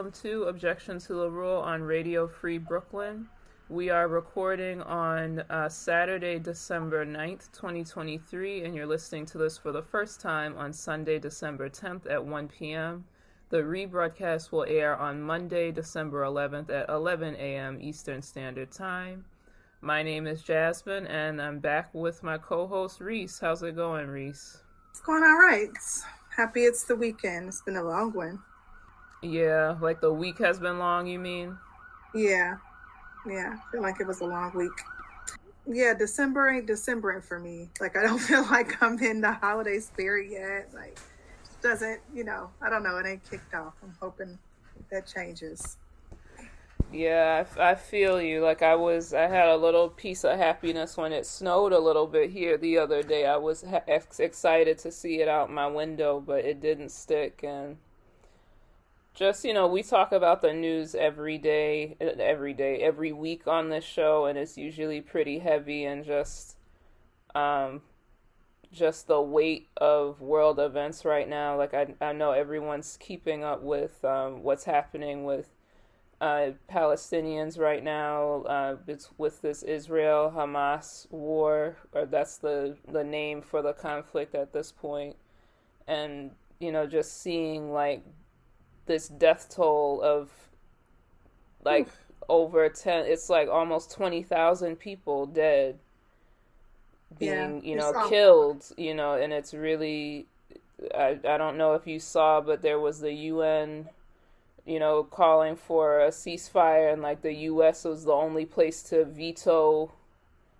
Welcome to Objection to the Rule on Radio Free Brooklyn. We are recording on uh, Saturday, December 9th, 2023, and you're listening to this for the first time on Sunday, December 10th at 1 p.m. The rebroadcast will air on Monday, December 11th at 11 a.m. Eastern Standard Time. My name is Jasmin, and I'm back with my co host, Reese. How's it going, Reese? It's going all right. Happy it's the weekend. It's been a long one. Yeah, like the week has been long, you mean? Yeah. Yeah. I feel like it was a long week. Yeah, December ain't Decembering for me. Like I don't feel like I'm in the holiday spirit yet. Like doesn't, you know, I don't know, it ain't kicked off. I'm hoping that changes. Yeah, I, I feel you. Like I was, I had a little piece of happiness when it snowed a little bit here the other day. I was ha- excited to see it out my window, but it didn't stick. And just you know, we talk about the news every day, every day, every week on this show, and it's usually pretty heavy and just, um, just the weight of world events right now. Like I, I know everyone's keeping up with um, what's happening with uh, Palestinians right now. Uh, it's with this Israel Hamas war, or that's the the name for the conflict at this point, and you know just seeing like this death toll of like Oof. over 10 it's like almost 20,000 people dead being, yeah, you know, killed, you know, and it's really I I don't know if you saw but there was the UN you know, calling for a ceasefire, and like the U.S. was the only place to veto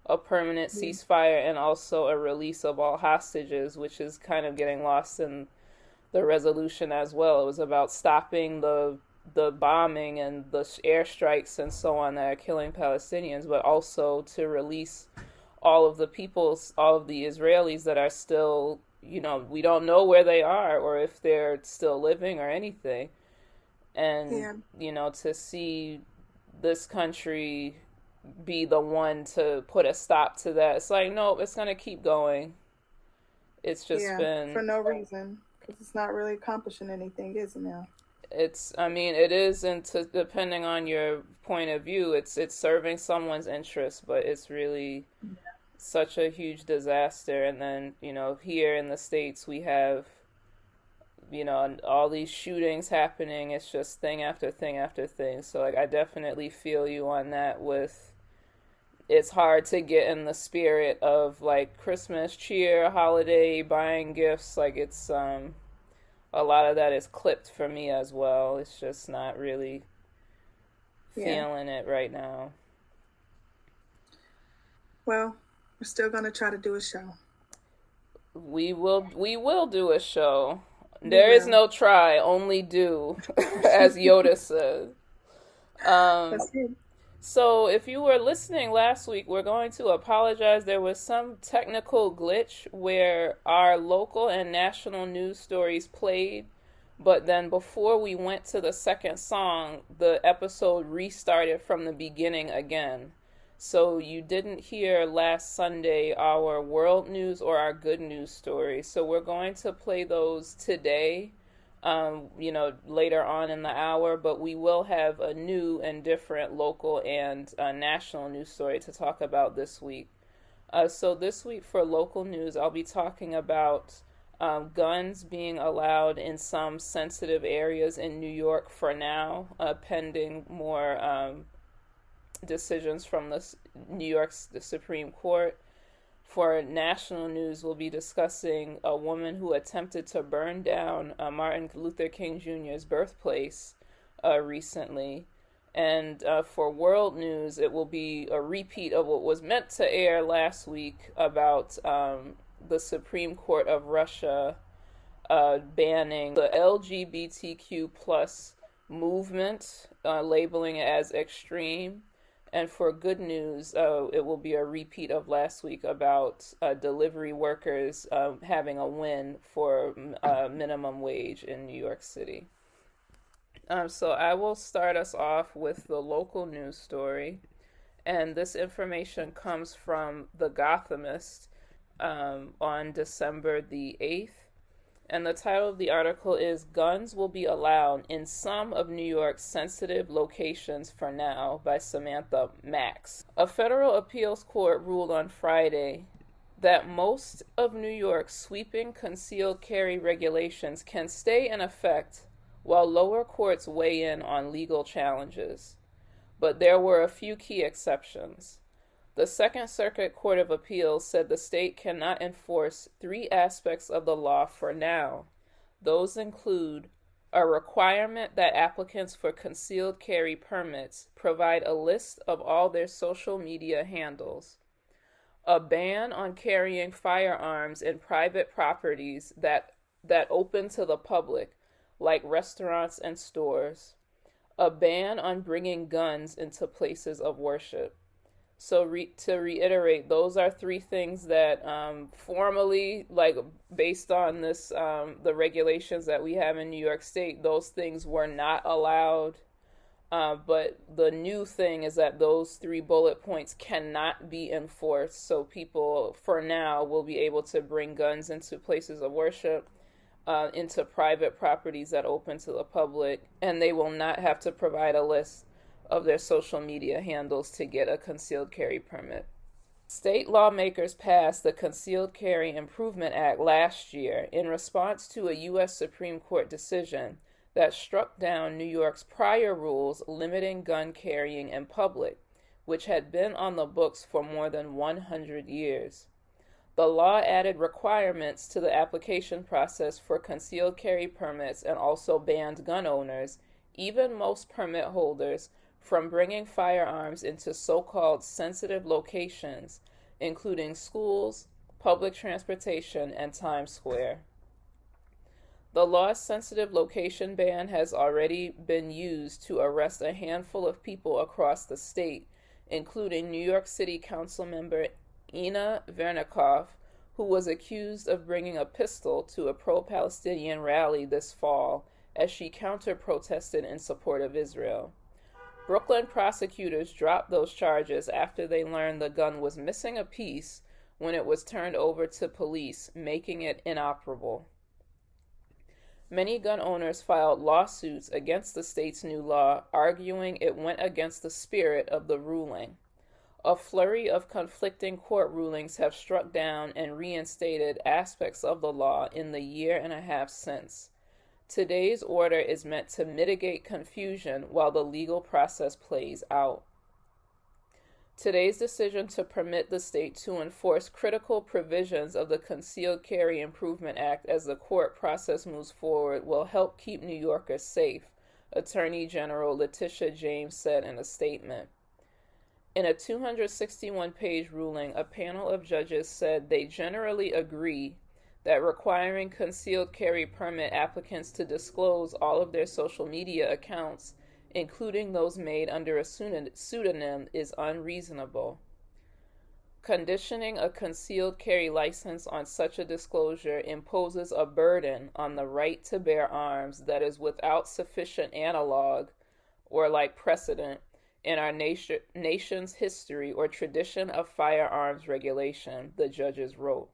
a permanent mm-hmm. ceasefire and also a release of all hostages, which is kind of getting lost in the resolution as well. It was about stopping the the bombing and the airstrikes and so on that are killing Palestinians, but also to release all of the people, all of the Israelis that are still, you know, we don't know where they are or if they're still living or anything. And, yeah. you know, to see this country be the one to put a stop to that, it's like, no, it's going to keep going. It's just yeah, been. For no reason because it's not really accomplishing anything, is it now? It's, I mean, it is, and depending on your point of view, it's it's serving someone's interest, but it's really yeah. such a huge disaster. And then, you know, here in the states, we have, you know, all these shootings happening. It's just thing after thing after thing. So, like, I definitely feel you on that. With it's hard to get in the spirit of like Christmas cheer, holiday, buying gifts. Like, it's um a lot of that is clipped for me as well. It's just not really feeling yeah. it right now. Well, we're still gonna try to do a show. We will. We will do a show. There is no try, only do, as Yoda says. Um, so, if you were listening last week, we're going to apologize. There was some technical glitch where our local and national news stories played, but then before we went to the second song, the episode restarted from the beginning again. So, you didn't hear last Sunday our world news or our good news stories. So, we're going to play those today um, you know, later on in the hour, but we will have a new and different local and uh, national news story to talk about this week. Uh, so, this week for local news, I'll be talking about um, guns being allowed in some sensitive areas in New York for now, uh, pending more um, decisions from the New York's the Supreme Court. For national news, we'll be discussing a woman who attempted to burn down uh, Martin Luther King Jr.'s birthplace uh, recently. And uh, for world news, it will be a repeat of what was meant to air last week about um, the Supreme Court of Russia uh, banning the LGBTQ plus movement, uh, labeling it as extreme. And for good news, uh, it will be a repeat of last week about uh, delivery workers uh, having a win for uh, minimum wage in New York City. Um, so I will start us off with the local news story. And this information comes from The Gothamist um, on December the 8th. And the title of the article is Guns Will Be Allowed in Some of New York's Sensitive Locations for Now by Samantha Max. A federal appeals court ruled on Friday that most of New York's sweeping concealed carry regulations can stay in effect while lower courts weigh in on legal challenges. But there were a few key exceptions. The Second Circuit Court of Appeals said the state cannot enforce three aspects of the law for now. Those include a requirement that applicants for concealed carry permits provide a list of all their social media handles, a ban on carrying firearms in private properties that, that open to the public, like restaurants and stores, a ban on bringing guns into places of worship. So re- to reiterate, those are three things that um, formally, like based on this, um, the regulations that we have in New York State, those things were not allowed uh, but the new thing is that those three bullet points cannot be enforced. So people, for now, will be able to bring guns into places of worship, uh, into private properties that open to the public, and they will not have to provide a list of their social media handles to get a concealed carry permit. State lawmakers passed the Concealed Carry Improvement Act last year in response to a U.S. Supreme Court decision that struck down New York's prior rules limiting gun carrying in public, which had been on the books for more than 100 years. The law added requirements to the application process for concealed carry permits and also banned gun owners, even most permit holders, from bringing firearms into so called sensitive locations, including schools, public transportation, and Times Square. The law's sensitive location ban has already been used to arrest a handful of people across the state, including New York City Council member Inna Vernikov, who was accused of bringing a pistol to a pro Palestinian rally this fall as she counter protested in support of Israel. Brooklyn prosecutors dropped those charges after they learned the gun was missing a piece when it was turned over to police, making it inoperable. Many gun owners filed lawsuits against the state's new law, arguing it went against the spirit of the ruling. A flurry of conflicting court rulings have struck down and reinstated aspects of the law in the year and a half since. Today's order is meant to mitigate confusion while the legal process plays out. Today's decision to permit the state to enforce critical provisions of the Concealed Carry Improvement Act as the court process moves forward will help keep New Yorkers safe, Attorney General Letitia James said in a statement. In a 261 page ruling, a panel of judges said they generally agree that requiring concealed carry permit applicants to disclose all of their social media accounts including those made under a pseudonym, is unreasonable. Conditioning a concealed carry license on such a disclosure imposes a burden on the right to bear arms that is without sufficient analog or like precedent in our nation, nation's history or tradition of firearms regulation, the judges wrote.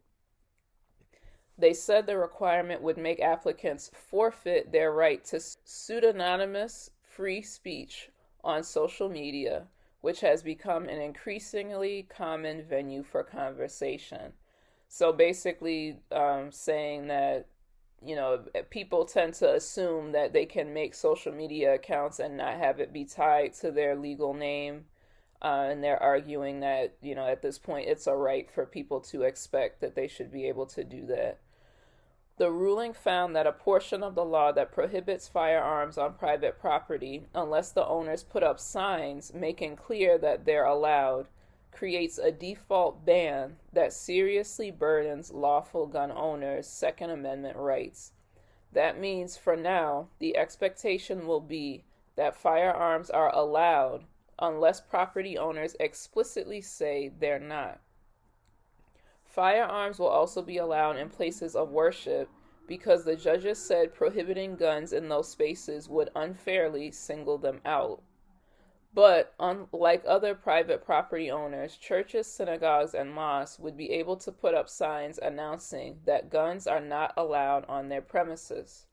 They said the requirement would make applicants forfeit their right to pseudonymous free speech on social media, which has become an increasingly common venue for conversation. So basically, um, saying that you know people tend to assume that they can make social media accounts and not have it be tied to their legal name. Uh, and they're arguing that you know at this point it's a right for people to expect that they should be able to do that. The ruling found that a portion of the law that prohibits firearms on private property, unless the owners put up signs making clear that they're allowed, creates a default ban that seriously burdens lawful gun owners' Second Amendment rights. That means, for now, the expectation will be that firearms are allowed unless property owners explicitly say they're not. Firearms will also be allowed in places of worship because the judges said prohibiting guns in those spaces would unfairly single them out. But unlike other private property owners, churches, synagogues, and mosques would be able to put up signs announcing that guns are not allowed on their premises.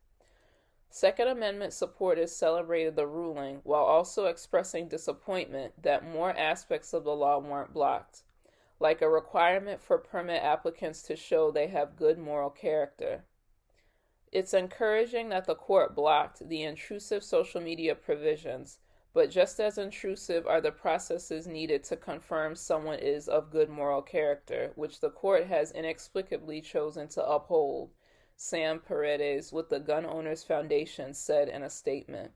Second Amendment supporters celebrated the ruling while also expressing disappointment that more aspects of the law weren't blocked, like a requirement for permit applicants to show they have good moral character. It's encouraging that the court blocked the intrusive social media provisions but just as intrusive are the processes needed to confirm someone is of good moral character, which the court has inexplicably chosen to uphold, Sam Paredes with the Gun Owners Foundation said in a statement.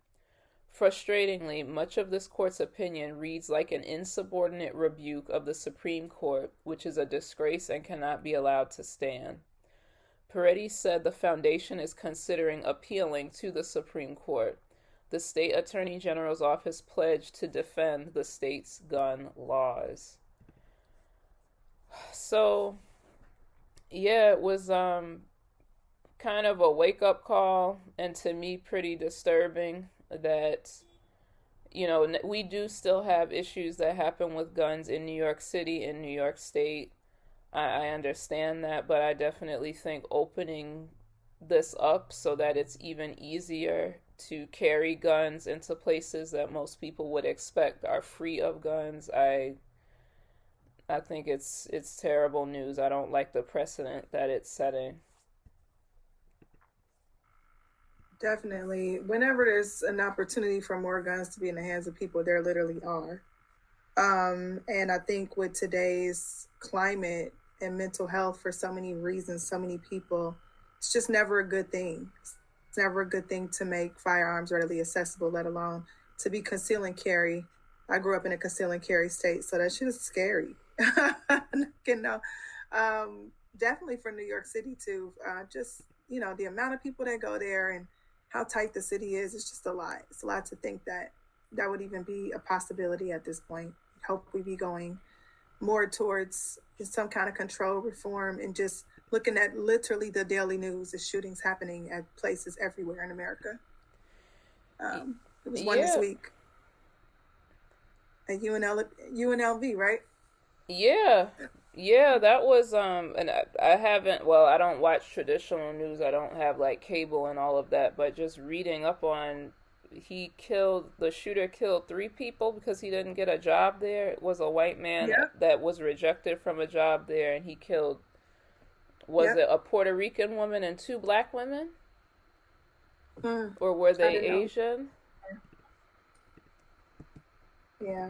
Frustratingly, much of this court's opinion reads like an insubordinate rebuke of the Supreme Court, which is a disgrace and cannot be allowed to stand. Paredes said the foundation is considering appealing to the Supreme Court the state attorney general's office pledged to defend the state's gun laws. So, yeah, it was um kind of a wake up call and to me pretty disturbing that you know, we do still have issues that happen with guns in New York City, in New York State. I, I understand that, but I definitely think opening this up so that it's even easier to carry guns into places that most people would expect are free of guns. I I think it's it's terrible news. I don't like the precedent that it's setting. Definitely. Whenever there's an opportunity for more guns to be in the hands of people, there literally are. Um, and I think with today's climate and mental health, for so many reasons, so many people, it's just never a good thing It's never a good thing to make firearms readily accessible, let alone to be conceal and carry. I grew up in a conceal and carry state, so that shit is scary. you know, um, definitely for New York City too. Uh, just you know, the amount of people that go there and how tight the city is, it's just a lot. It's a lot to think that that would even be a possibility at this point. Hope we be going more towards some kind of control reform and just looking at literally the daily news, the shootings happening at places everywhere in America. Um, it was one yeah. this week at UNL, UNLV, right? Yeah, yeah, that was um, and I, I haven't. Well, I don't watch traditional news. I don't have like cable and all of that. But just reading up on, he killed the shooter killed three people because he didn't get a job there. It was a white man that was rejected from a job there, and he killed was yep. it a Puerto Rican woman and two black women? Hmm. Or were they Asian? Yeah.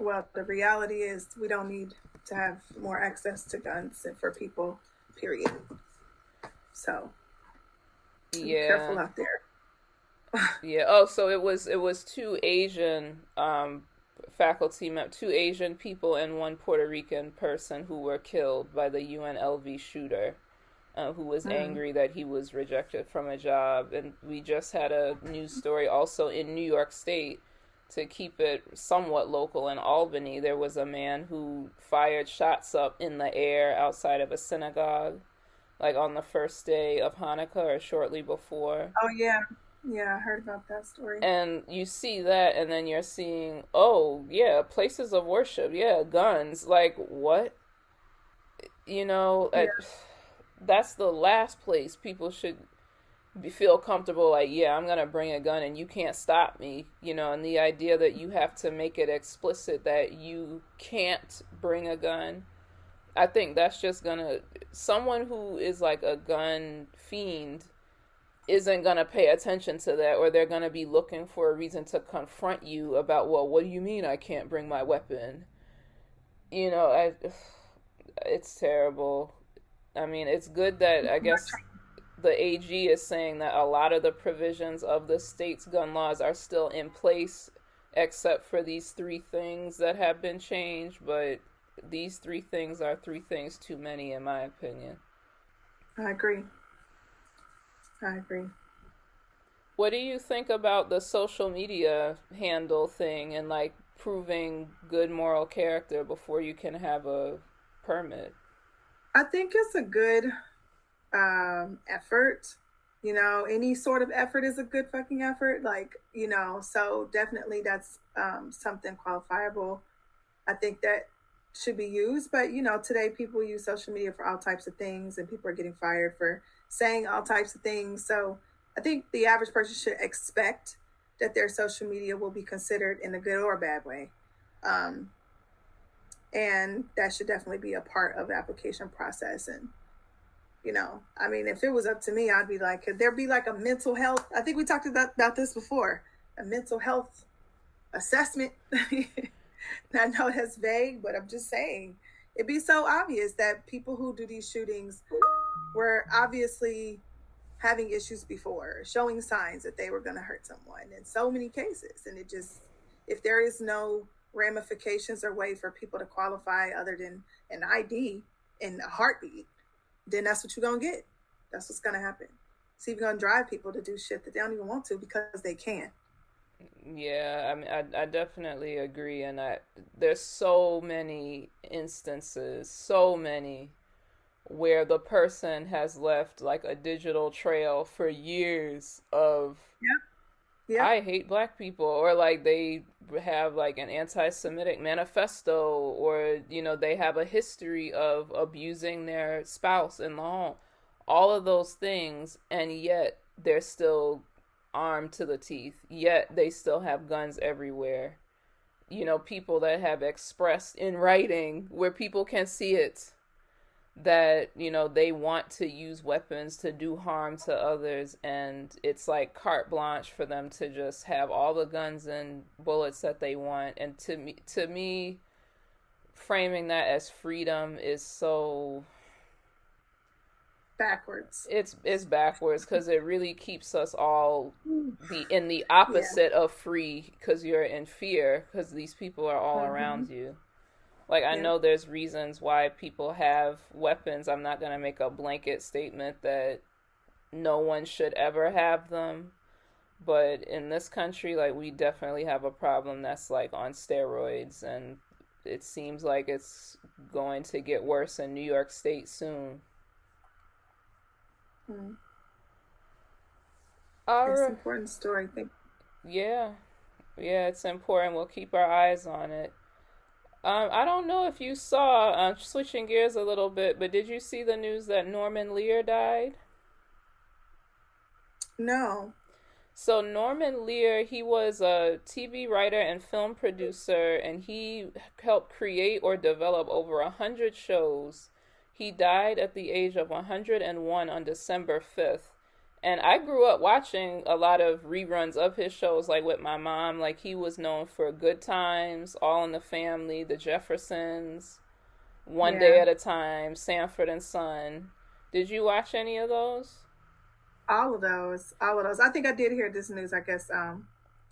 Well, the reality is we don't need to have more access to guns for people, period. So yeah. careful out there. yeah. Oh, so it was it was two Asian um faculty met two Asian people and one Puerto Rican person who were killed by the UNLV shooter, uh, who was mm. angry that he was rejected from a job. And we just had a news story also in New York State to keep it somewhat local in Albany. There was a man who fired shots up in the air outside of a synagogue, like on the first day of Hanukkah or shortly before. Oh, yeah. Yeah, I heard about that story. And you see that, and then you're seeing, oh, yeah, places of worship. Yeah, guns. Like, what? You know, yeah. that's the last place people should feel comfortable. Like, yeah, I'm to bring a gun and you can't stop me. You know, and the idea that you have to make it explicit that you can't bring a gun. I think that's just to. Someone who is like a gun fiend isn't to pay attention to that or they're to be looking for a reason to confront you about well what do you mean i can't bring my weapon you know I, it's terrible i mean it's good that i guess the ag is saying that a lot of the provisions of the state's gun laws are still in place except for these three things that have been changed but these three things are three things too many in my opinion i agree I agree. What do you think about the social media handle thing and like proving good moral character before you can have a permit? I think it's a good um, effort. You know, any sort of effort is a good fucking effort. Like, you know, so definitely that's um, something qualifiable. I think that should be used. But, you know, today people use social media for all types of things and people are getting fired for saying all types of things. So I think the average person should expect that their social media will be considered in a good or a bad way. Um, and that should definitely be a part of the application process and you know i mean if it was up to me i'd be like could there be like a mental health i think we talked about, about this before a mental health assessment? I know that's vague but i'm just saying it'd be so obvious that people who do these shootings were obviously having issues before showing signs that they were going to hurt someone in so many cases. And it just if there is no ramifications or way for people to qualify other than an id and a heartbeat then that's what you're gonna get. That's what's gonna happen. So you're gonna drive people to do shit that they don't even want to because they can. Yeah, I mean, I, I definitely agree, and I there's so many instances, so many, where the person has left like a digital trail for years of yeah. Yeah. I hate black people, or like they have like an anti-Semitic manifesto, or you know they have a history of abusing their spouse in the home, all of those things, and yet they're still armed to the teeth. Yet they still have guns everywhere. You know, people that have expressed in writing where people can see it that you know they want to use weapons to do harm to others and it's like carte blanche for them to just have all the guns and bullets that they want and to me to me framing that as freedom is so backwards it's it's backwards because it really keeps us all the in the opposite yeah. of free because you're in fear because these people are all mm-hmm. around you like I yeah. know there's reasons why people have weapons. I'm not going to make a blanket statement that no one should ever have them. But in this country like we definitely have a problem that's like on steroids and it seems like it's going to get worse in New York state soon. Hmm. It's an important story. I think. Yeah, yeah, it's important. We'll keep our eyes on it. Um, I don't know if you saw, uh, switching gears a little bit, but did you see the news that Norman Lear died? No. So Norman Lear, he was a TV writer and film producer, and he helped create or develop over a hundred shows. He died at the age of 101 on December 5th. And I grew up watching a lot of reruns of his shows, like with my mom. Like he was known for Good Times, All in the Family, The Jeffersons, One yeah. Day at a Time, Sanford and Son. Did you watch any of those? All of those, all of those. I think I did hear this news. I guess um,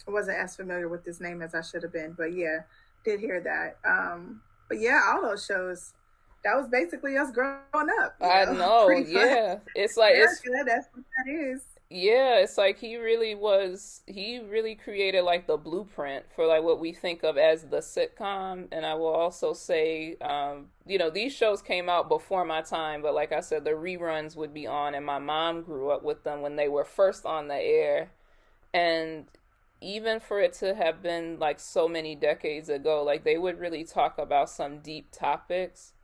I wasn't as familiar with this name as I should have been, but yeah, did hear that. Um, but yeah, all those shows that was basically us growing up. I know, know yeah. It's like it's that's what that is. Yeah, it's like he really was. He really created like the blueprint for like what we think of as the sitcom. And I will also say, um, you know, these shows came out before my time, but like I said, the reruns would be on, and my mom grew up with them when they were first on the air. And even for it to have been like so many decades ago, like they would really talk about some deep topics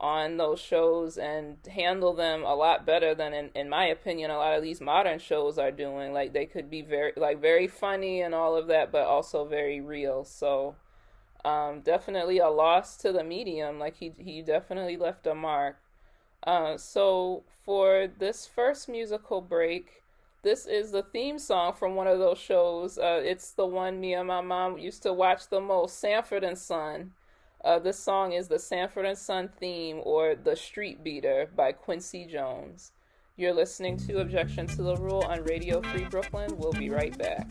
on those shows and handle them a lot better than in, in my opinion a lot of these modern shows are doing. Like they could be very like very funny and all of that but also very real. So um, definitely a loss to the medium. Like he he definitely left a mark. Uh, so for this first musical break this is the theme song from one of those shows. Uh, it's the one me and my mom used to watch the most sanford and son uh, this song is the Sanford and Son theme or The Street Beater by Quincy Jones. You're listening to Objection to the Rule on Radio Free Brooklyn. We'll be right back.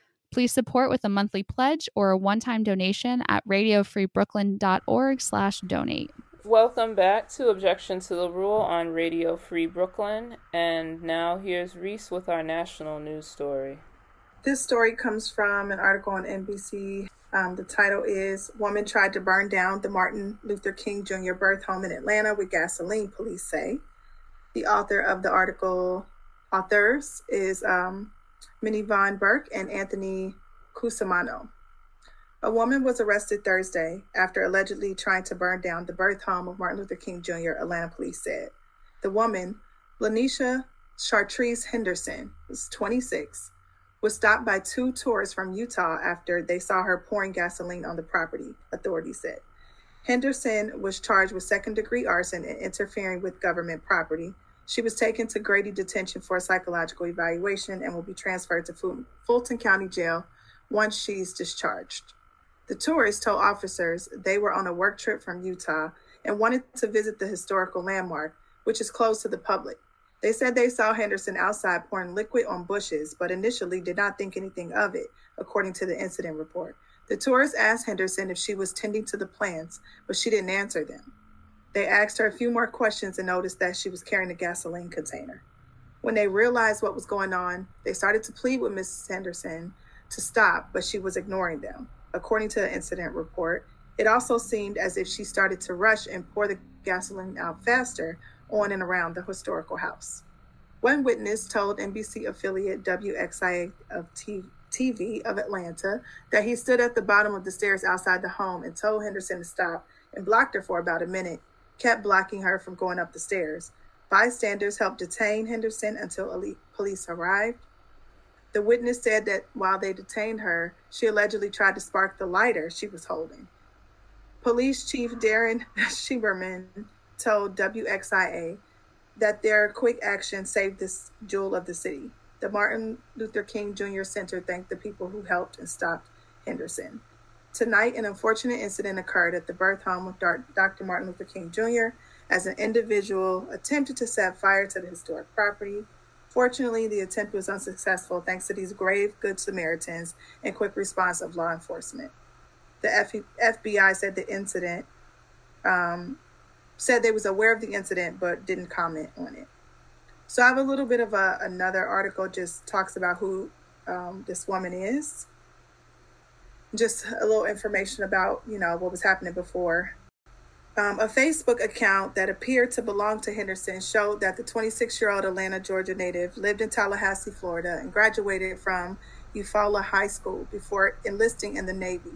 Please support with a monthly pledge or a one-time donation at radiofreebrooklyn.org/donate. Welcome back to Objection to the Rule on Radio Free Brooklyn, and now here's Reese with our national news story. This story comes from an article on NBC. Um, the title is "Woman Tried to Burn Down the Martin Luther King Jr. Birth Home in Atlanta with Gasoline." Police say. The author of the article, authors, is um, Minyvonne Burke and Anthony Cusumano. A woman was arrested Thursday after allegedly trying to burn down the birth home of Martin Luther King Jr., Atlanta police said. The woman, Lanisha Chantrice Henderson, was 26, was stopped by two tourists from Utah after they saw her pouring gasoline on the property, authorities said. Henderson was charged with second degree arson and interfering with government property. She was taken to Grady Detention for a psychological evaluation and will be transferred to Fulton County Jail once she's discharged. The tourists told officers they were on a work trip from Utah and wanted to visit the historical landmark, which is closed to the public. They said they saw Henderson outside pouring liquid on bushes, but initially did not think anything of it, according to the incident report. The tourists asked Henderson if she was tending to the plants, but she didn't answer them. They asked her a few more questions and noticed that she was carrying a gasoline container. When they realized what was going on, they started to plead with Mrs. Henderson to stop, but she was ignoring them. According to the incident report, it also seemed as if she started to rush and pour the gasoline out faster on and around the historical house. One witness told NBC affiliate WXIA of TV of Atlanta that he stood at the bottom of the stairs outside the home and told Henderson to stop and blocked her for about a minute, kept blocking her from going up the stairs. Bystanders helped detain Henderson until police arrived. The witness said that while they detained her, she allegedly tried to spark the lighter she was holding. Police Chief Darin Shiberman told WXIA that their quick action saved this jewel of the city. The Martin Luther King Jr. Center thanked the people who helped and stopped Henderson. Tonight, an unfortunate incident occurred at the birth home of Dr. Martin Luther King Jr. as an individual attempted to set fire to the historic property. Fortunately, the attempt was unsuccessful thanks to these grave Good Samaritans and quick response of law enforcement. The FBI said the incident um, said they was aware of the incident but didn't comment on it. So I have a little bit of a, another article just talks about who um, this woman is. Just a little information about you know what was happening before. Um, a Facebook account that appeared to belong to Henderson showed that the 26 year old Atlanta, Georgia native lived in Tallahassee, Florida, and graduated from Eufaula High School before enlisting in the Navy.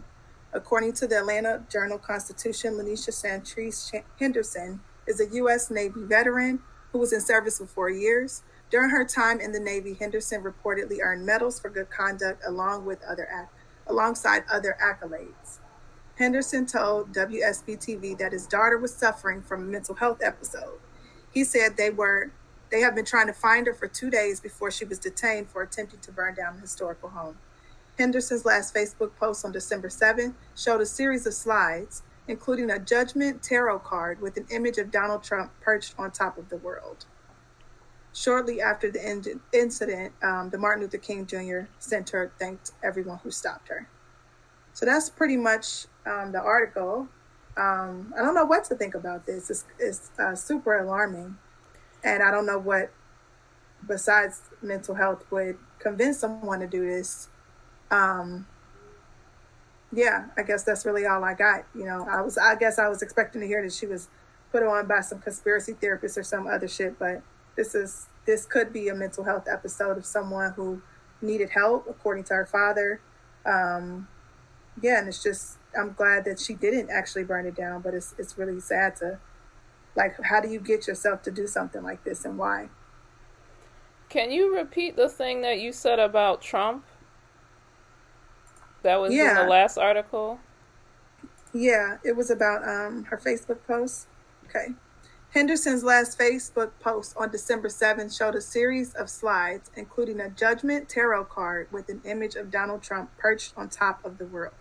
According to the Atlanta Journal Constitution, Lanisha Chantrice Henderson is a U.S. Navy veteran who was in service for four years. During her time in the Navy, Henderson reportedly earned medals for good conduct along with other alongside other accolades. Henderson told WSB TV that his daughter was suffering from a mental health episode. He said they were they have been trying to find her for two days before she was detained for attempting to burn down the historical home. Henderson's last Facebook post on December 7 showed a series of slides including a judgment tarot card with an image of Donald Trump perched on top of the world. Shortly after the incident, um, the Martin Luther King Jr. Center thanked everyone who stopped her. So that's pretty much um, the article. Um, I don't know what to think about this. It's, it's uh, super alarming. And I don't know what, besides mental health, would convince someone to do this. Um, yeah, I guess that's really all I got. You know, I was, I guess I was expecting to hear that she was put on by some conspiracy therapist or some other shit, but this is, this could be a mental health episode of someone who needed help, according to her father. Um, yeah, and it's just, I'm glad that she didn't actually burn it down, but it's, it's really sad to, like, how do you get yourself to do something like this and why? Can you repeat the thing that you said about Trump? That was yeah. in the last article. Yeah, it was about um her Facebook post. Okay. Henderson's last Facebook post on December 7th showed a series of slides, including a judgment tarot card with an image of Donald Trump perched on top of the world.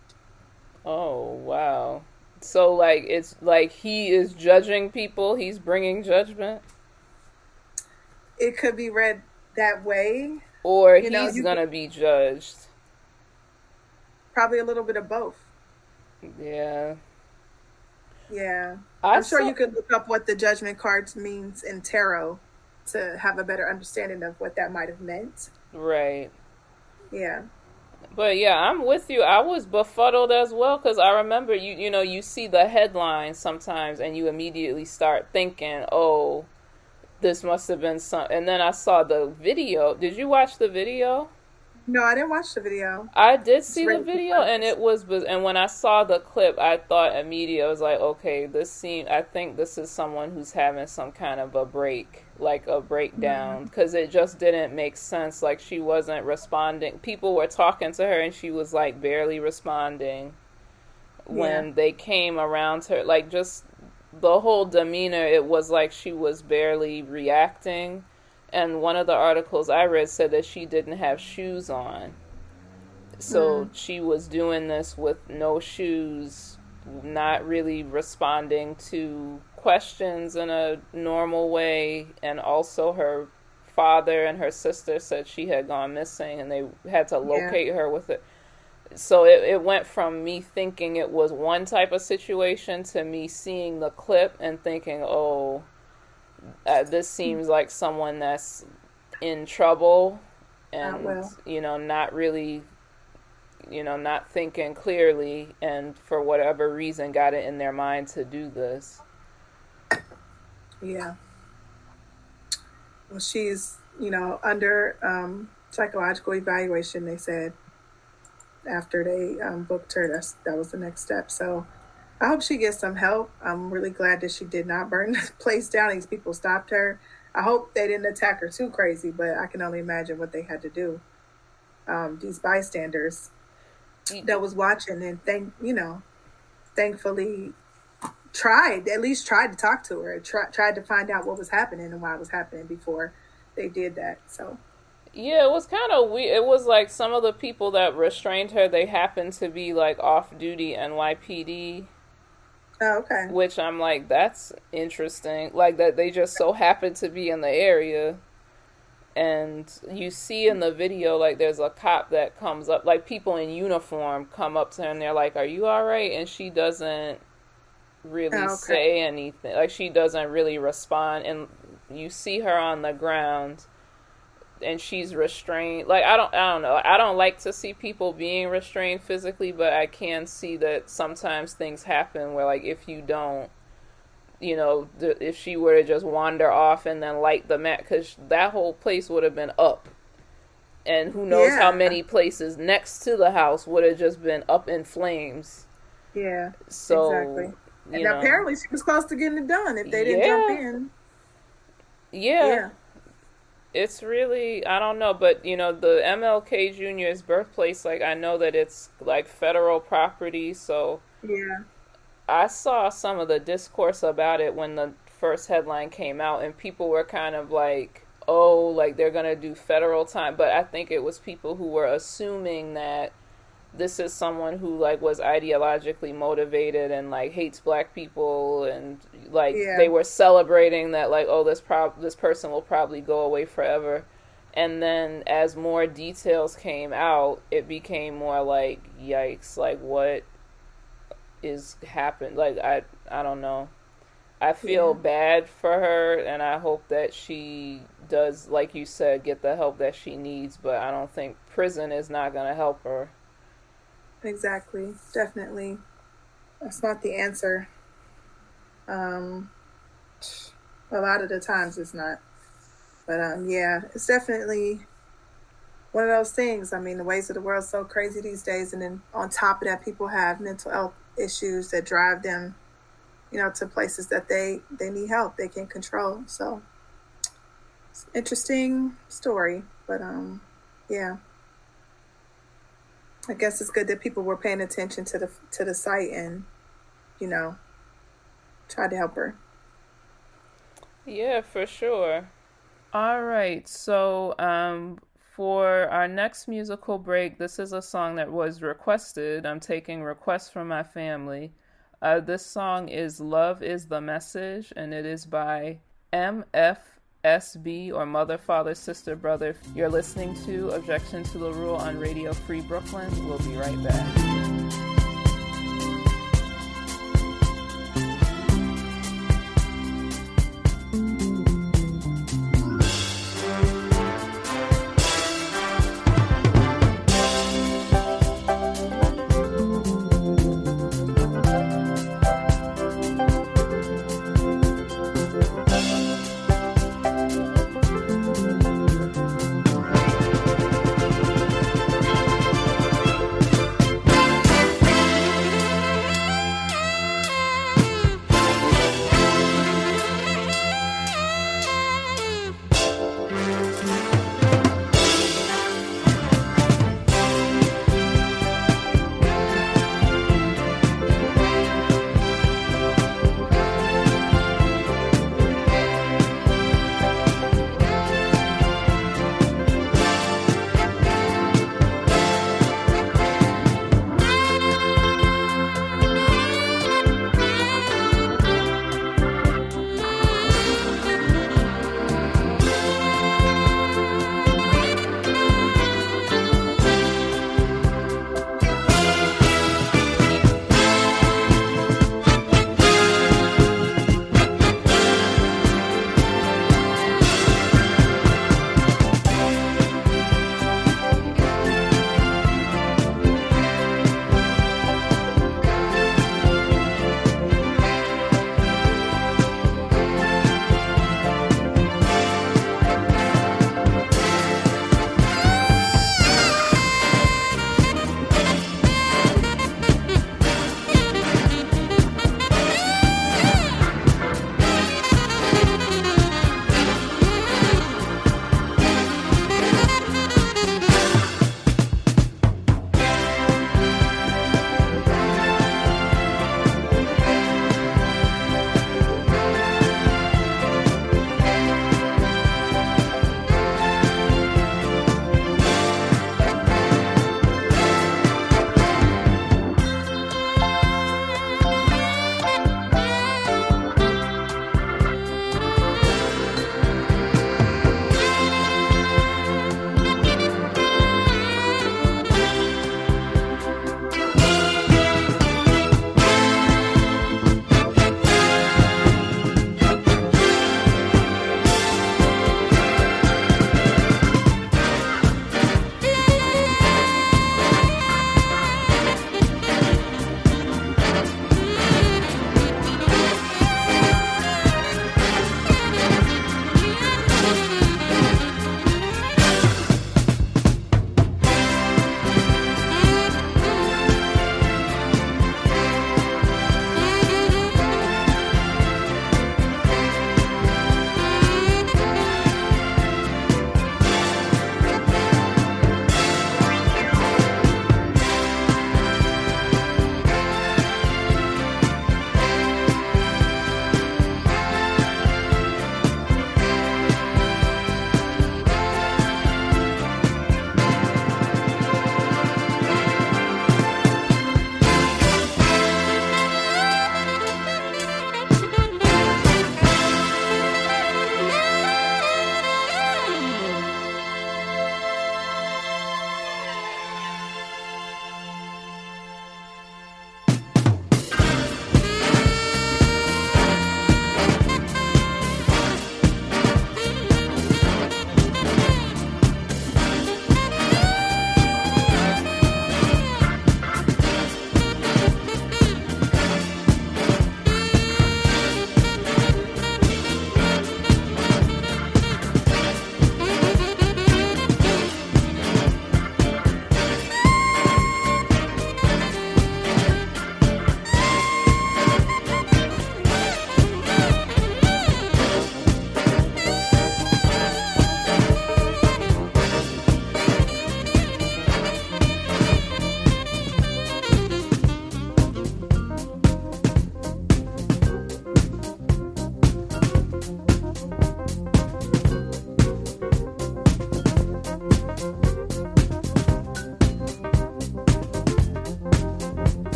Oh, wow. So, like, it's like he is judging people, he's bringing judgment? It could be read that way. Or you he's going to be judged. Probably a little bit of both. Yeah. Yeah. I am sure you could look up what the judgment cards means in tarot to have a better understanding of what that might have meant. Right. Yeah. But yeah, I'm with you. I was befuddled as well because I remember you. You know, you see the headlines sometimes, and you immediately start thinking, "Oh, this must have been some." And then I saw the video. Did you watch the video? No, I didn't watch the video. I did see the video, and it was. And when I saw the clip, I thought immediately, I was like, okay, this scene. I think this is someone who's having some kind of a break, like a breakdown, because mm-hmm. it just didn't make sense. Like she wasn't responding. People were talking to her, and she was like barely responding. When yeah. they came around her, like just the whole demeanor, it was like she was barely reacting and one of the articles I read said that she didn't have shoes on. So mm. she was doing this with no shoes, not really responding to questions in a normal way, and also her father and her sister said she had gone missing and they had to locate yeah. her with it. So it, it went from me thinking it was one type of situation to me seeing the clip and thinking, oh, uh, this seems like someone that's in trouble and you know not really you know not thinking clearly and for whatever reason got it in their mind to do this. Yeah. Well she's you know under um, psychological evaluation they said after they um, booked her that's that was the next step. So I hope she gets some help. I'm really glad that she did not burn the place down. These people stopped her. I hope they didn't attack her too crazy, but I can only imagine what they had to do. Um, these bystanders that was watching and thank you know, thankfully tried at least tried to talk to her, try, tried to find out what was happening and why it was happening before they did that. So yeah, it was kind of weird. It was like some of the people that restrained her, they happened to be like off duty NYPD Oh, okay. Which I'm like, that's interesting. Like that they just so happen to be in the area. And you see in the video, like, there's a cop that comes up, like, people in uniform come up to her and they're like, Are you alright? And she doesn't really oh, okay. say anything. Like, she doesn't really respond. And you see her on the ground and she's restrained. Like I don't I don't know. I don't like to see people being restrained physically, but I can see that sometimes things happen where like if you don't you know, if she were to just wander off and then light the mat cuz that whole place would have been up. And who knows yeah. how many places next to the house would have just been up in flames. Yeah. So exactly. And know. apparently she was close to getting it done if they didn't yeah. jump in. Yeah. yeah it's really I don't know, but you know the MLK Jr.'s birthplace. Like I know that it's like federal property, so yeah. I saw some of the discourse about it when the first headline came out, and people were kind of like, "Oh, like they're gonna do federal time," but I think it was people who were assuming that this is someone who like was ideologically motivated and like hates black people and like yeah. they were celebrating that like oh this prob this person will probably go away forever and then as more details came out it became more like yikes like what is happened like i i don't know i feel yeah. bad for her and i hope that she does like you said get the help that she needs but i don't think prison is not going to help her exactly. Definitely. That's not the answer. Um, a lot of the times it's not. But um, yeah, it's definitely one of those things. I mean, the ways of the world so crazy these days, and then on top of that, people have mental health issues that drive them, you know, to places that they they need help, they can't control. So, interesting story, but um, yeah. I guess it's good that people were paying attention to the to the site and you know, tried to help her. Yeah, for sure. All right. So, um, for our next musical break, this is a song that was requested. I'm taking requests from my family. Uh, this song is Love is the Message, and it is by MFSB or Mother, Father, Sister, Brother. You're listening to Objection to the Rule on Radio Free Brooklyn. We'll be right back.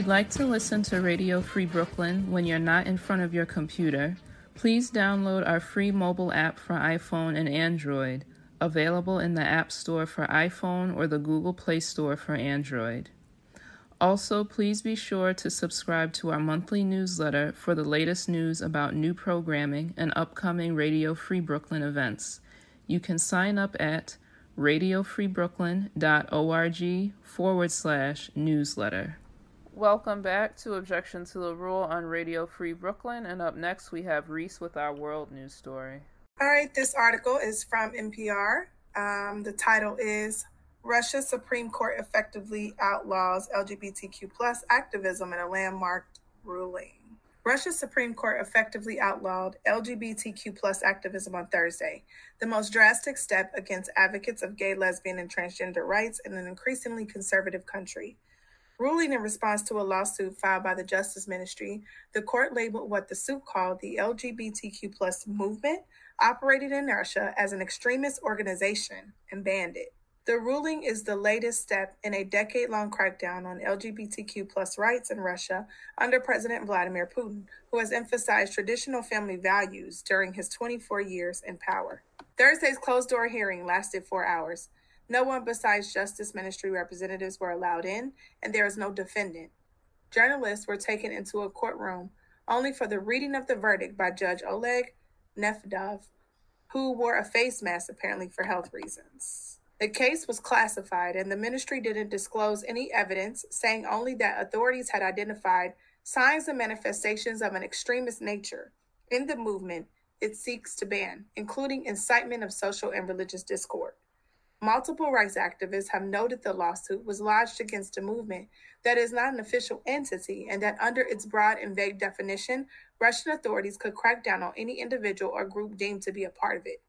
You'd like to listen to Radio Free Brooklyn when you're not in front of your computer, please download our free mobile app for iPhone and Android, available in the App Store for iPhone or the Google Play Store for Android. Also, please be sure to subscribe to our monthly newsletter for the latest news about new programming and upcoming Radio Free Brooklyn events. You can sign up at radiofreebrooklyn.org forward slash newsletter. Welcome back to Objection to the Rule on Radio Free Brooklyn. And up next, we have Reese with our world news story. All right, this article is from NPR. Um, the title is Russia's Supreme Court Effectively Outlaws LGBTQ plus activism in a landmark ruling. Russia's Supreme Court effectively outlawed LGBTQ plus activism on Thursday, the most drastic step against advocates of gay, lesbian, and transgender rights in an increasingly conservative country. Ruling in response to a lawsuit filed by the Justice Ministry, the court labeled what the suit called the LGBTQ plus movement operated in Russia as an extremist organization and banned it. The ruling is the latest step in a decade-long crackdown on LGBTQ plus rights in Russia under President Vladimir Putin, who has emphasized traditional family values during his 24 years in power. Thursday's closed-door hearing lasted four hours. No one besides Justice Ministry representatives were allowed in, and there is no defendant. Journalists were taken into a courtroom only for the reading of the verdict by Judge Oleg Nefedov, who wore a face mask apparently for health reasons. The case was classified, and the ministry didn't disclose any evidence, saying only that authorities had identified signs and manifestations of an extremist nature in the movement it seeks to ban, including incitement of social and religious discord. Multiple rights activists have noted the lawsuit was lodged against a movement that is not an official entity and that, under its broad and vague definition, Russian authorities could crack down on any individual or group deemed to be a part of it.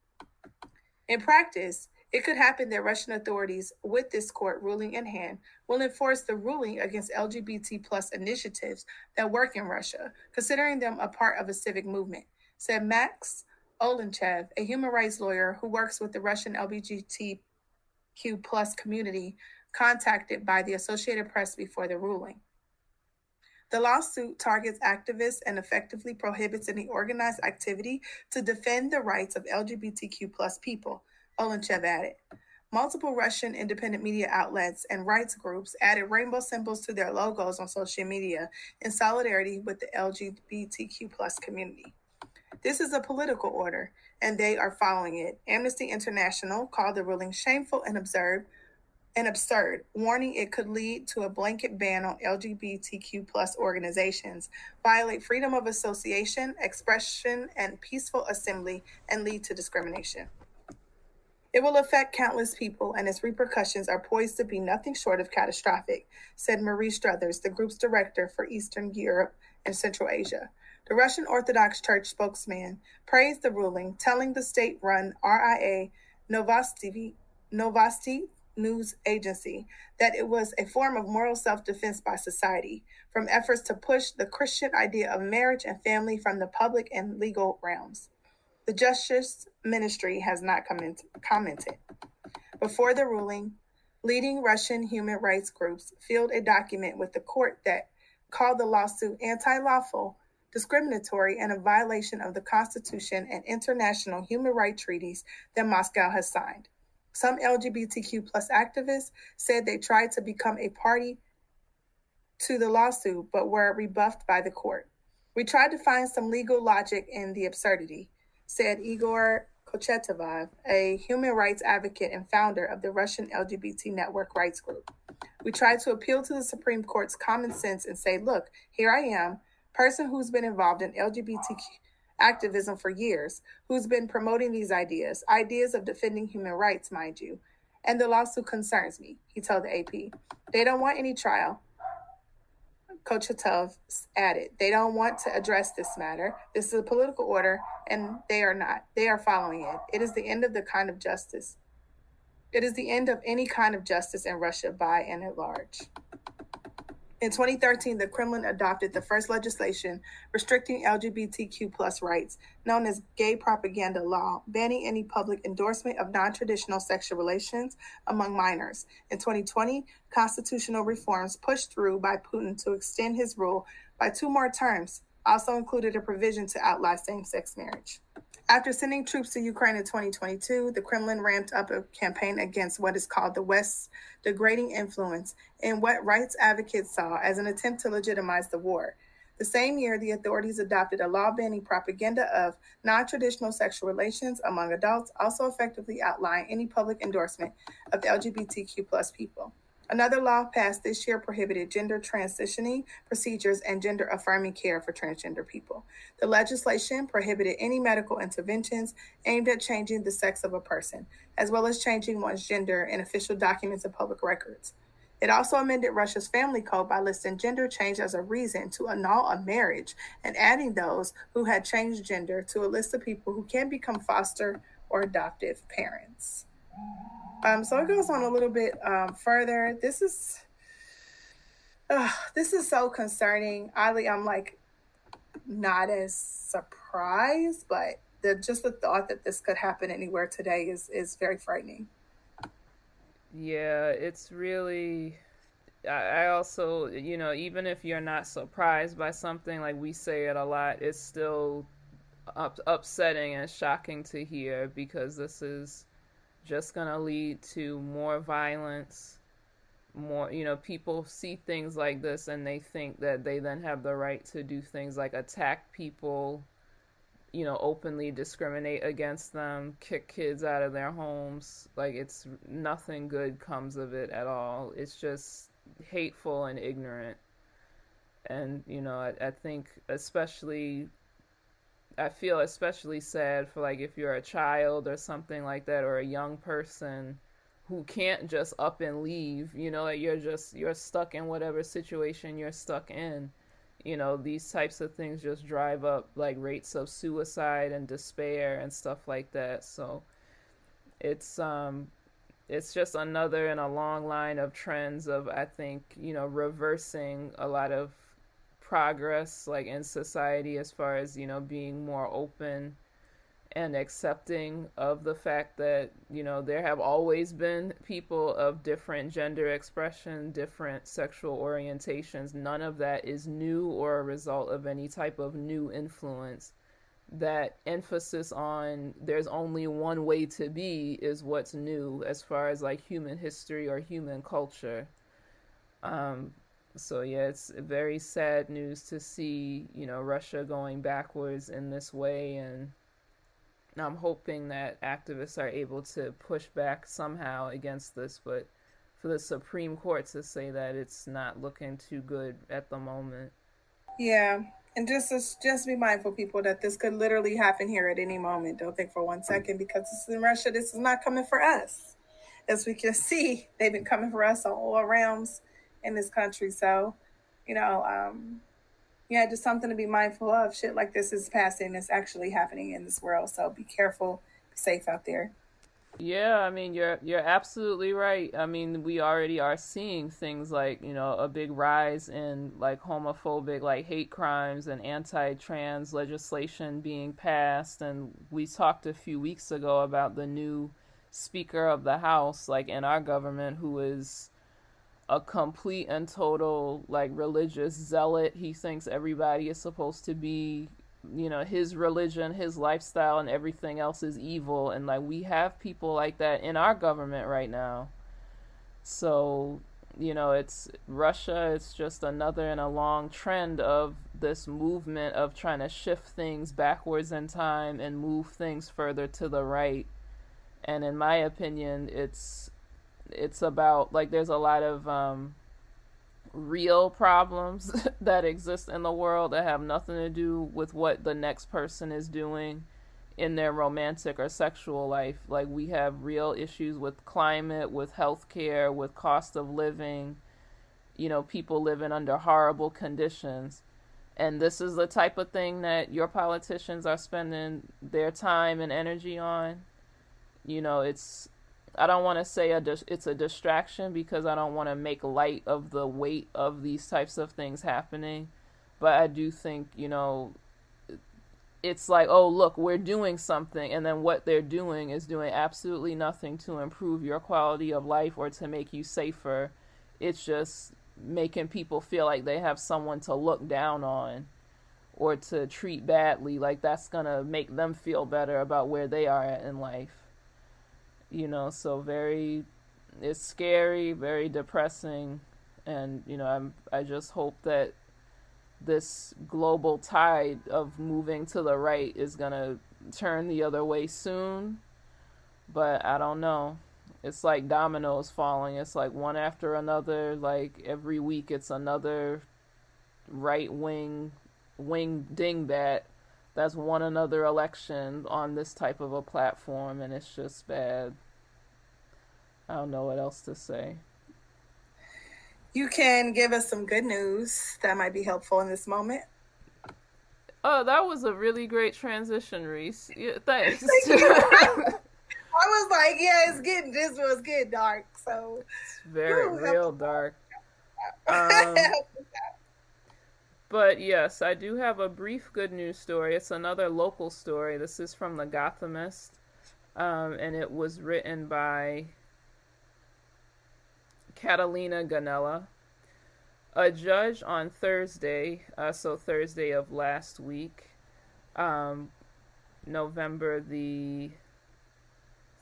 In practice, it could happen that Russian authorities, with this court ruling in hand, will enforce the ruling against LGBT plus initiatives that work in Russia, considering them a part of a civic movement, said Max Olenichev, a human rights lawyer who works with the Russian LGBT Q plus community contacted by the Associated Press before the ruling. The lawsuit targets activists and effectively prohibits any organized activity to defend the rights of LGBTQ plus people, Olenichev added. Multiple Russian independent media outlets and rights groups added rainbow symbols to their logos on social media in solidarity with the LGBTQ plus community. This is a political order, and they are following it. Amnesty International called the ruling shameful and absurd, and absurd, warning it could lead to a blanket ban on LGBTQ plus organizations, violate freedom of association, expression, and peaceful assembly, and lead to discrimination. It will affect countless people, and its repercussions are poised to be nothing short of catastrophic, said Marie Struthers, the group's director for Eastern Europe and Central Asia. The Russian Orthodox Church spokesman praised the ruling, telling the state run RIA Novosti, Novosti news agency that it was a form of moral self defense by society from efforts to push the Christian idea of marriage and family from the public and legal realms. The Justice Ministry has not comment- commented. Before the ruling, leading Russian human rights groups filed a document with the court that called the lawsuit anti lawful discriminatory, and a violation of the Constitution and international human rights treaties that Moscow has signed. Some LGBTQ plus activists said they tried to become a party to the lawsuit but were rebuffed by the court. We tried to find some legal logic in the absurdity, said Igor Kochetov, a human rights advocate and founder of the Russian LGBT network rights group. We tried to appeal to the Supreme Court's common sense and say, look, here I am, person who's been involved in LGBTQ activism for years, who's been promoting these ideas, ideas of defending human rights, mind you. And the lawsuit concerns me, he told the AP. They don't want any trial. Kochetov added, they don't want to address this matter. This is a political order, and they are not. They are following it. It is the end of the kind of justice. It is the end of any kind of justice in Russia by and at large. In 2013, the Kremlin adopted the first legislation restricting LGBTQ plus rights, known as gay propaganda law, banning any public endorsement of non-traditional sexual relations among minors. In 2020, constitutional reforms pushed through by Putin to extend his rule by two more terms also included a provision to outlaw same-sex marriage. After sending troops to Ukraine in 2022, the Kremlin ramped up a campaign against what is called the West's degrading influence and what rights advocates saw as an attempt to legitimize the war. The same year, the authorities adopted a law banning propaganda of non traditional sexual relations among adults, also effectively outlining any public endorsement of LGBTQ people. Another law passed this year prohibited gender transitioning procedures and gender affirming care for transgender people. The legislation prohibited any medical interventions aimed at changing the sex of a person, as well as changing one's gender in official documents and public records. It also amended Russia's family code by listing gender change as a reason to annul a marriage and adding those who had changed gender to a list of people who can become foster or adoptive parents. Um, so it goes on a little bit um, further. This is uh, this is so concerning. Oddly, I'm like not as surprised, but the just the thought that this could happen anywhere today is is very frightening. Yeah, it's really. I also, you know, even if you're not surprised by something, like we say it a lot, it's still up, upsetting and shocking to hear because this is just going to lead to more violence more you know people see things like this and they think that they then have the right to do things like attack people you know openly discriminate against them kick kids out of their homes. Like it's nothing good comes of it at all. It's just hateful and ignorant. And you know I, I think especially I feel especially sad for like if you're a child or something like that or a young person who can't just up and leave, you know, you're just you're stuck in whatever situation you're stuck in. You know, these types of things just drive up like rates of suicide and despair and stuff like that. So it's um it's just another in a long line of trends of I think, you know, reversing a lot of progress like in society as far as you know being more open and accepting of the fact that you know there have always been people of different gender expression different sexual orientations. None of that is new or a result of any type of new influence. That emphasis on there's only one way to be is what's new as far as like human history or human culture. Um, so yeah, it's very sad news to see, you know, Russia going backwards in this way and I'm hoping that activists are able to push back somehow against this, but for the Supreme Court to say that it's not looking too good at the moment. Yeah. And just just be mindful, people, that this could literally happen here at any moment. Don't think for one second because this is in Russia. This is not coming for us. As we can see, they've been coming for us on all realms in this country. So, you know, um, yeah, just something to be mindful of. Shit like this is passing. It's actually happening in this world. So be careful, be safe out there. Yeah, I mean you're you're absolutely right. I mean we already are seeing things like you know a big rise in like homophobic like hate crimes and anti-trans legislation being passed, and we talked a few weeks ago about the new Speaker of the House like in our government who is a complete and total like religious zealot. He thinks everybody is supposed to be, you know, his religion, his lifestyle, and everything else is evil. And like we have people like that in our government right now. So, you know, it's Russia, it's just another in a long trend of this movement of trying to shift things backwards in time and move things further to the right. And in my opinion, it's it's about like there's a lot of um, real problems that exist in the world that have nothing to do with what the next person is doing in their romantic or sexual life. Like we have real issues with climate, with healthcare, with cost of living, you know, people living under horrible conditions. And this is the type of thing that your politicians are spending their time and energy on. You know, it's I don't want to say a dis- it's a distraction because I don't want to make light of the weight of these types of things happening, but I do think you know it's like, oh, look, we're doing something. And then what they're doing is doing absolutely nothing to improve your quality of life or to make you safer. It's just making people feel like they have someone to look down on or to treat badly. Like that's going to make them feel better about where they are at in life. You know, so very, it's scary, very depressing. And, you know, I'm, I just hope that this global tide of moving to the right is going to turn the other way soon. But I don't know. It's like dominoes falling. It's like one after another. Like every week, it's another right wing wing dingbat that's won another election on this type of a platform, and it's just bad. I don't know what else to say you can give us some good news that might be helpful in this moment. Oh, that was a really great transition, Reese. Yeah, thanks. Thank I was like, yeah, it's getting this was getting dark, so it's very Ooh, real dark. Um, but yes, I do have a brief good news story. It's another local story. This is from the Gothamist, um, and it was written by Catalina Gonella. A judge on Thursday, uh, so Thursday of last week, um, November the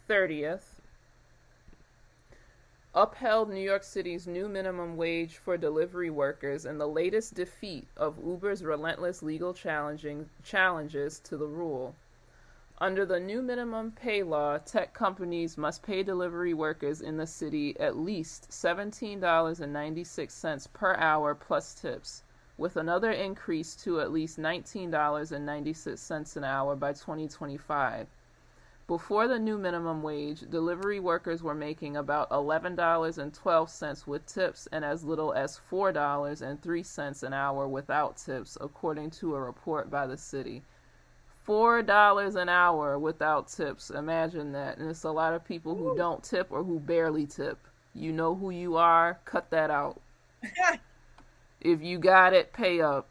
30th, upheld New York City's new minimum wage for delivery workers in the latest defeat of Uber's relentless legal challenges to the rule. Under the new minimum pay law, tech companies must pay delivery workers in the city at least $17.96 per hour plus tips, with another increase to at least $19.96 an hour by 2025. Before the new minimum wage, delivery workers were making about $11.12 with tips and as little as $4.03 an hour without tips, according to a report by the city four dollars an hour without tips. Imagine that. And it's a lot of people who don't tip or who barely tip. You know who you are, cut that out. if you got it, pay up.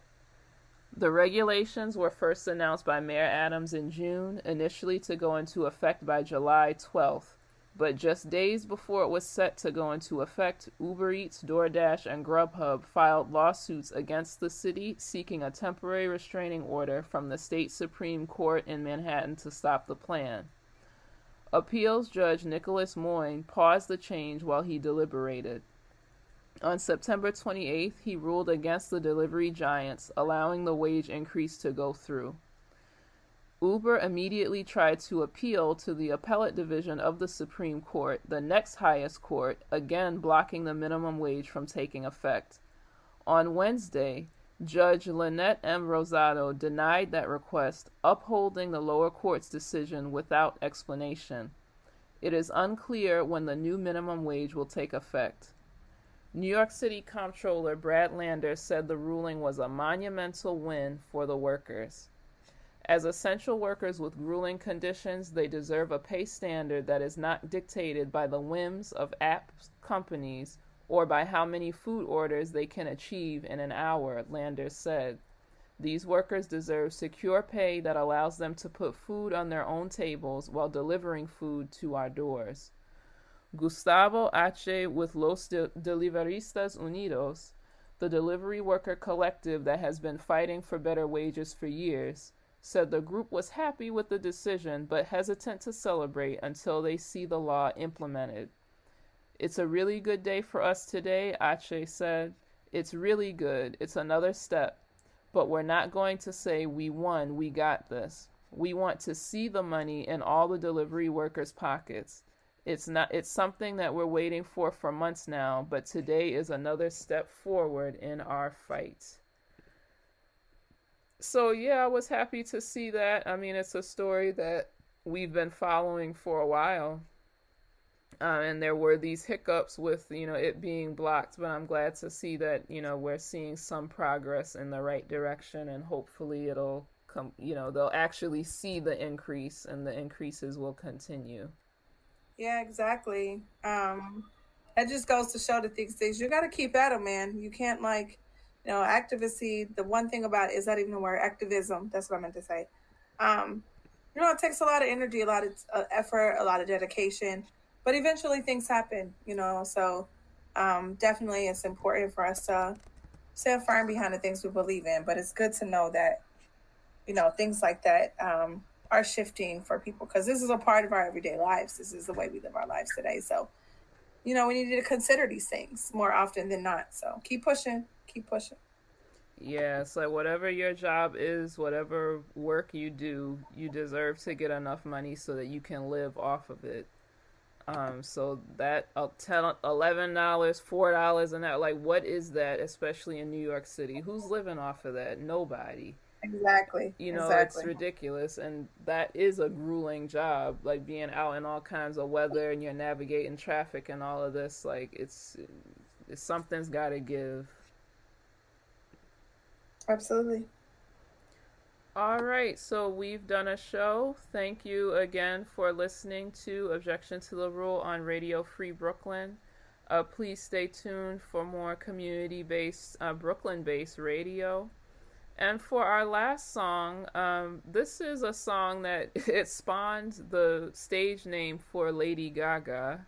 The regulations were first announced by Mayor Adams in June, initially to go into effect by July 12th. But just days before it was set to go into effect, Uber Eats, DoorDash, and Grubhub filed lawsuits against the city seeking a temporary restraining order from the state Supreme Court in Manhattan to stop the plan. Appeals Judge Nicholas Moyne paused the change while he deliberated. On September 28th, he ruled against the delivery giants, allowing the wage increase to go through. Uber immediately tried to appeal to the appellate division of the Supreme Court, the next highest court, again blocking the minimum wage from taking effect. On Wednesday, Judge Lynette M. Rosado denied that request, upholding the lower court's decision without explanation. It is unclear when the new minimum wage will take effect. New York City Comptroller Brad Lander said the ruling was a monumental win for the workers. As essential workers with grueling conditions, they deserve a pay standard that is not dictated by the whims of app companies or by how many food orders they can achieve in an hour, Lander said. These workers deserve secure pay that allows them to put food on their own tables while delivering food to our doors. Gustavo Ajche with Los Deliveristas Unidos, the delivery worker collective that has been fighting for better wages for years, said the group was happy with the decision but hesitant to celebrate until they see the law implemented. It's a really good day for us today, Ajche said. It's really good. It's another step. But we're not going to say we won, we got this. We want to see the money in all the delivery workers' pockets. It's not it's something that we're waiting for for months now, but today is another step forward in our fight so yeah, I was happy to see that. I mean, it's a story that we've been following for a while. Uh, and there were these hiccups with you know it being blocked but i'm glad to see that you know we're seeing some progress in the right direction and hopefully it'll come you know they'll actually see the increase and the increases will continue Yeah, exactly. Um, that just goes to show that these things you got to keep at them, man. You can't like, you know, activism. The one thing about it is that even the word activism. That's what I meant to say. Um, you know, it takes a lot of energy, a lot of uh, effort, a lot of dedication, but eventually things happen. You know, so um, definitely it's important for us to stand firm behind the things we believe in. But it's good to know that, you know, things like that um, are shifting for people because this is a part of our everyday lives. This is the way we live our lives today. So, you know, we need to consider these things more often than not. So keep pushing, keep pushing. Yeah, like whatever your job is, whatever work you do, you deserve to get enough money so that you can live off of it. Um, so that uh, eleven dollars, four dollars, and that like, what is that? Especially in New York City, who's living off of that? Nobody. Exactly. You know, exactly. it's ridiculous, and that is a grueling job. Like being out in all kinds of weather, and you're navigating traffic and all of this. Like it's, it's something's got to give. Absolutely. All right, so we've done a show. Thank you again for listening to Objection to the Rule on Radio Free Brooklyn. Uh, please stay tuned for more community based, uh, Brooklyn based radio. And for our last song, um, this is a song that it spawned the stage name for Lady Gaga.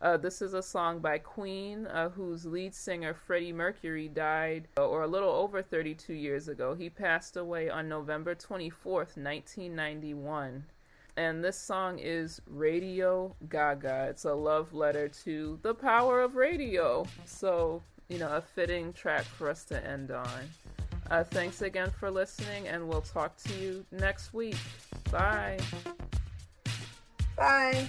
Uh, this is a song by Queen, uh, whose lead singer Freddie Mercury died, uh, or a little over 32 years ago. He passed away on November 24th, 1991. And this song is Radio Gaga. It's a love letter to the power of radio. So, you know, a fitting track for us to end on. Uh, thanks again for listening, and we'll talk to you next week. Bye. Bye.